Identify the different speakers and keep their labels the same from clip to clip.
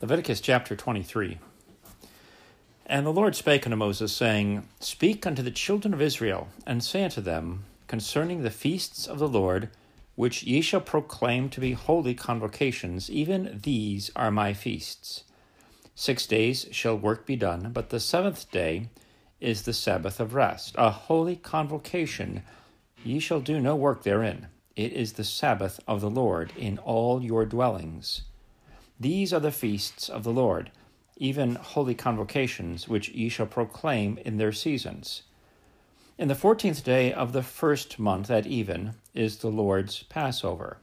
Speaker 1: Leviticus chapter 23. And the Lord spake unto Moses, saying, Speak unto the children of Israel, and say unto them concerning the feasts of the Lord, which ye shall proclaim to be holy convocations, even these are my feasts. Six days shall work be done, but the seventh day is the Sabbath of rest, a holy convocation. Ye shall do no work therein. It is the Sabbath of the Lord in all your dwellings. These are the feasts of the Lord, even holy convocations, which ye shall proclaim in their seasons. In the fourteenth day of the first month at even is the Lord's Passover.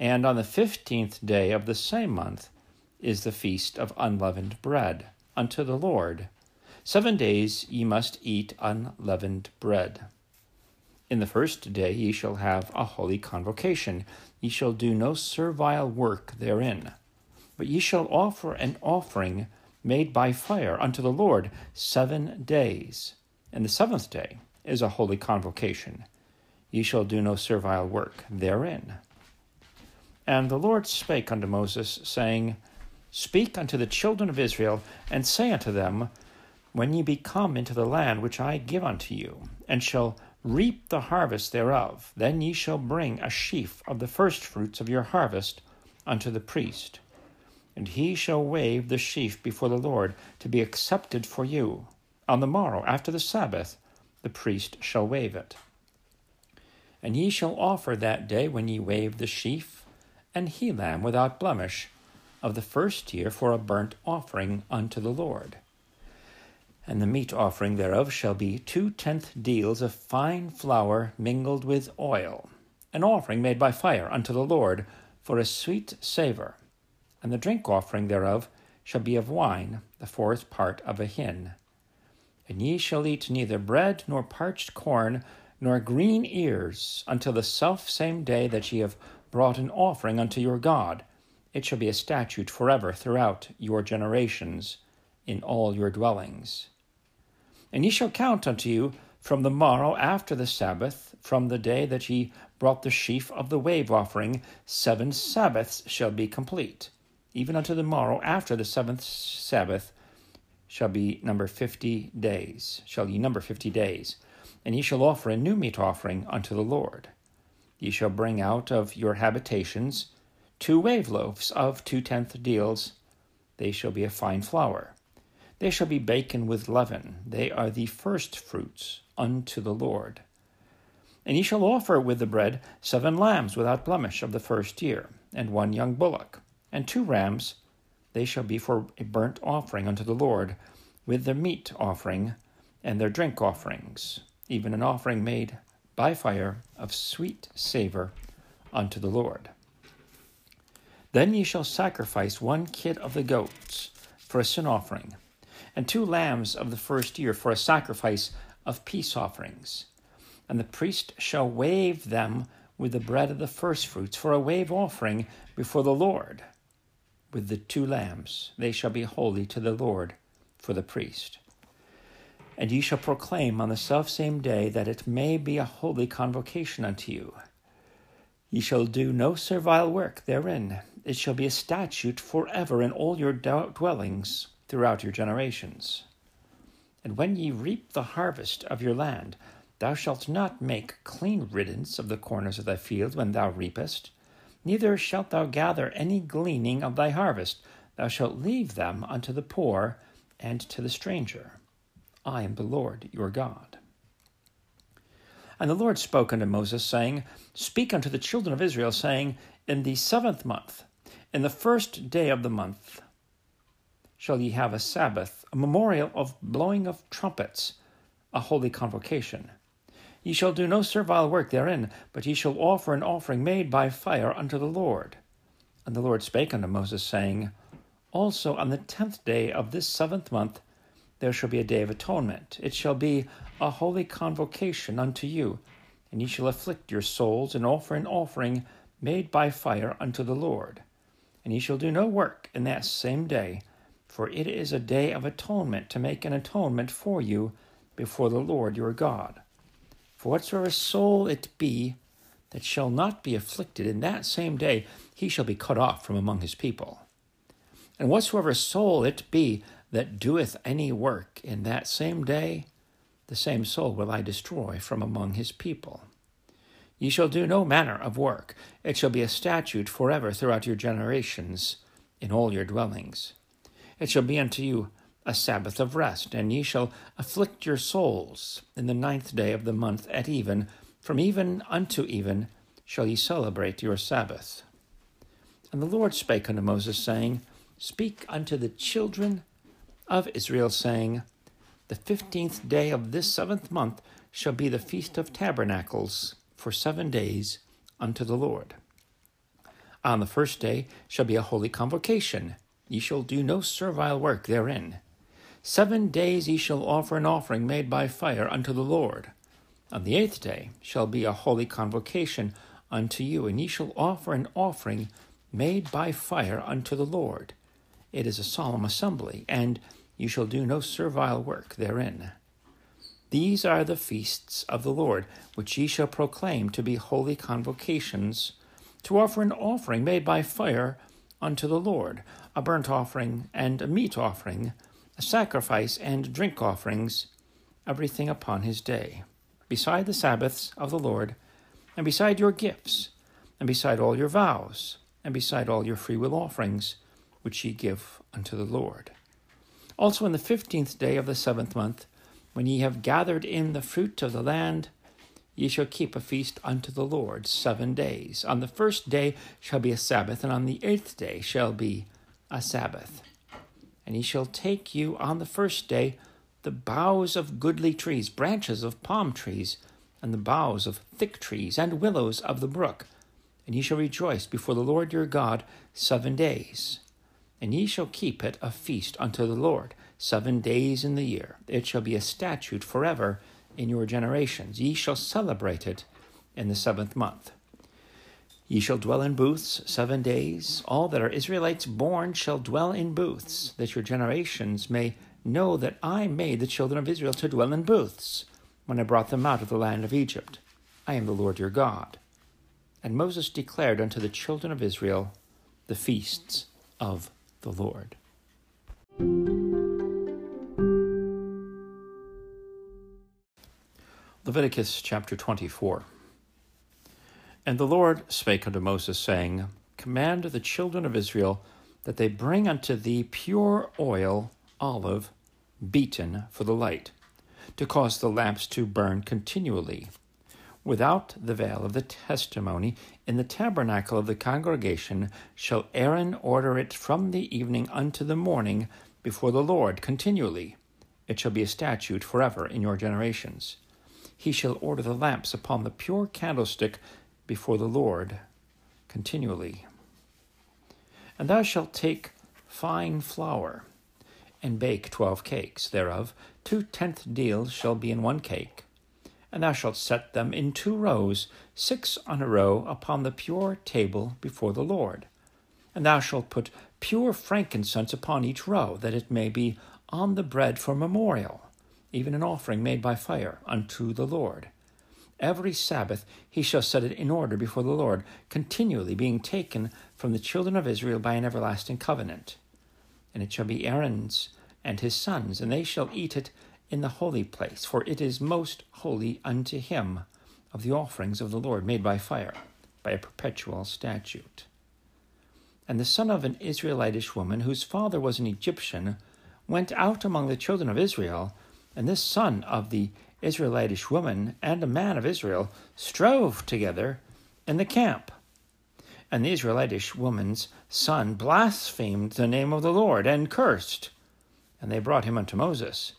Speaker 1: And on the fifteenth day of the same month is the feast of unleavened bread unto the Lord. Seven days ye must eat unleavened bread. In the first day ye shall have a holy convocation. Ye shall do no servile work therein. But ye shall offer an offering made by fire unto the Lord seven days. And the seventh day is a holy convocation. Ye shall do no servile work therein. And the Lord spake unto Moses, saying, Speak unto the children of Israel, and say unto them, When ye be come into the land which I give unto you, and shall reap the harvest thereof, then ye shall bring a sheaf of the firstfruits of your harvest unto the priest and he shall wave the sheaf before the Lord to be accepted for you. On the morrow, after the Sabbath, the priest shall wave it. And ye shall offer that day when ye wave the sheaf an he lamb without blemish of the first year for a burnt offering unto the Lord. And the meat offering thereof shall be two tenth deals of fine flour mingled with oil, an offering made by fire unto the Lord for a sweet savour and the drink offering thereof shall be of wine, the fourth part of a hin. And ye shall eat neither bread nor parched corn nor green ears until the self same day that ye have brought an offering unto your God. It shall be a statute forever throughout your generations in all your dwellings. And ye shall count unto you from the morrow after the Sabbath, from the day that ye brought the sheaf of the wave offering, seven Sabbaths shall be complete even unto the morrow after the seventh Sabbath shall be number fifty days, shall ye number fifty days, and ye shall offer a new meat offering unto the Lord. Ye shall bring out of your habitations two wave loaves of two tenth deals, they shall be of fine flour. They shall be baken with leaven, they are the first fruits unto the Lord. And ye shall offer with the bread seven lambs without blemish of the first year, and one young bullock and two rams, they shall be for a burnt offering unto the Lord, with their meat offering and their drink offerings, even an offering made by fire of sweet savour unto the Lord. Then ye shall sacrifice one kid of the goats for a sin offering, and two lambs of the first year for a sacrifice of peace offerings. And the priest shall wave them with the bread of the firstfruits for a wave offering before the Lord with the two lambs. They shall be holy to the Lord for the priest. And ye shall proclaim on the selfsame day that it may be a holy convocation unto you. Ye shall do no servile work therein. It shall be a statute forever in all your dwellings throughout your generations. And when ye reap the harvest of your land, thou shalt not make clean riddance of the corners of thy field when thou reapest Neither shalt thou gather any gleaning of thy harvest. Thou shalt leave them unto the poor and to the stranger. I am the Lord your God. And the Lord spoke unto Moses, saying, Speak unto the children of Israel, saying, In the seventh month, in the first day of the month, shall ye have a Sabbath, a memorial of blowing of trumpets, a holy convocation. Ye shall do no servile work therein, but ye shall offer an offering made by fire unto the Lord. And the Lord spake unto Moses, saying, Also on the tenth day of this seventh month there shall be a day of atonement. It shall be a holy convocation unto you, and ye shall afflict your souls, and offer an offering made by fire unto the Lord. And ye shall do no work in that same day, for it is a day of atonement to make an atonement for you before the Lord your God. For whatsoever soul it be that shall not be afflicted in that same day, he shall be cut off from among his people. And whatsoever soul it be that doeth any work in that same day, the same soul will I destroy from among his people. Ye shall do no manner of work. It shall be a statute forever throughout your generations in all your dwellings. It shall be unto you a Sabbath of rest, and ye shall afflict your souls in the ninth day of the month at even. From even unto even shall ye celebrate your Sabbath. And the Lord spake unto Moses, saying, Speak unto the children of Israel, saying, The fifteenth day of this seventh month shall be the feast of tabernacles for seven days unto the Lord. On the first day shall be a holy convocation. Ye shall do no servile work therein. Seven days ye shall offer an offering made by fire unto the Lord. On the eighth day shall be a holy convocation unto you, and ye shall offer an offering made by fire unto the Lord. It is a solemn assembly, and you shall do no servile work therein. These are the feasts of the Lord, which ye shall proclaim to be holy convocations, to offer an offering made by fire unto the Lord, a burnt offering and a meat offering, sacrifice and drink offerings, everything upon his day, beside the Sabbaths of the Lord, and beside your gifts, and beside all your vows, and beside all your freewill offerings, which ye give unto the Lord. Also in the fifteenth day of the seventh month, when ye have gathered in the fruit of the land, ye shall keep a feast unto the Lord seven days. On the first day shall be a Sabbath, and on the eighth day shall be a Sabbath. And ye shall take you on the first day the boughs of goodly trees, branches of palm trees, and the boughs of thick trees, and willows of the brook. And ye shall rejoice before the Lord your God seven days. And ye shall keep it a feast unto the Lord seven days in the year. It shall be a statute forever in your generations. Ye shall celebrate it in the seventh month. Ye shall dwell in booths seven days. All that are Israelites born shall dwell in booths, that your generations may know that I made the children of Israel to dwell in booths when I brought them out of the land of Egypt. I am the Lord your God. And Moses declared unto the children of Israel the feasts of the Lord. Leviticus chapter 24. And the Lord spake unto Moses, saying, Command the children of Israel that they bring unto thee pure oil, olive, beaten for the light, to cause the lamps to burn continually. Without the veil of the testimony, in the tabernacle of the congregation, shall Aaron order it from the evening unto the morning before the Lord continually. It shall be a statute forever in your generations. He shall order the lamps upon the pure candlestick before the Lord continually. And thou shalt take fine flour, and bake twelve cakes thereof. Two tenth deals shall be in one cake. And thou shalt set them in two rows, six on a row, upon the pure table before the Lord. And thou shalt put pure frankincense upon each row, that it may be on the bread for memorial, even an offering made by fire unto the Lord. Every Sabbath he shall set it in order before the Lord, continually being taken from the children of Israel by an everlasting covenant. And it shall be Aaron's and his sons, and they shall eat it in the holy place, for it is most holy unto him of the offerings of the Lord made by fire, by a perpetual statute. And the son of an Israelitish woman, whose father was an Egyptian, went out among the children of Israel, and this son of the Israelitish woman and a man of Israel strove together in the camp. And the Israelitish woman's son blasphemed the name of the Lord and cursed. And they brought him unto Moses.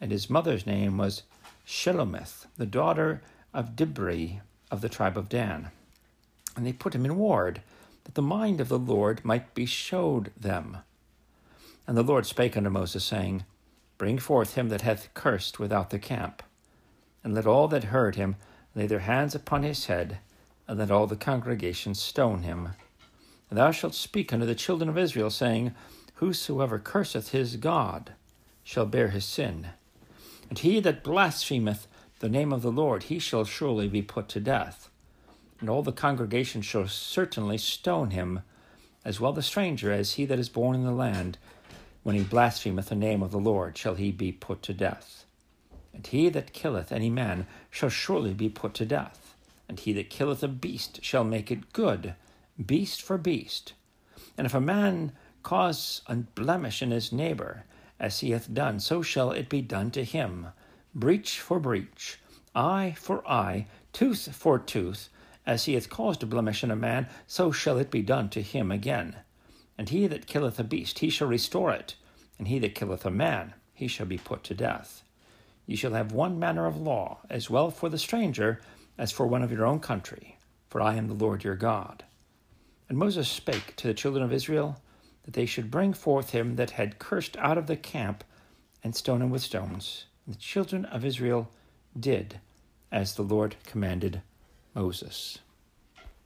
Speaker 1: And his mother's name was Shelomith, the daughter of Dibri of the tribe of Dan. And they put him in ward, that the mind of the Lord might be showed them. And the Lord spake unto Moses, saying, Bring forth him that hath cursed without the camp and let all that heard him lay their hands upon his head, and let all the congregation stone him. And thou shalt speak unto the children of Israel, saying, Whosoever curseth his God shall bear his sin. And he that blasphemeth the name of the Lord, he shall surely be put to death. And all the congregation shall certainly stone him, as well the stranger as he that is born in the land, when he blasphemeth the name of the Lord, shall he be put to death. And he that killeth any man shall surely be put to death. And he that killeth a beast shall make it good, beast for beast. And if a man cause a blemish in his neighbor, as he hath done, so shall it be done to him. Breach for breach, eye for eye, tooth for tooth, as he hath caused a blemish in a man, so shall it be done to him again. And he that killeth a beast, he shall restore it, and he that killeth a man, he shall be put to death. Ye shall have one manner of law, as well for the stranger as for one of your own country, for I am the Lord your God. And Moses spake to the children of Israel that they should bring forth him that had cursed out of the camp and stone him with stones. And the children of Israel did as the Lord commanded Moses.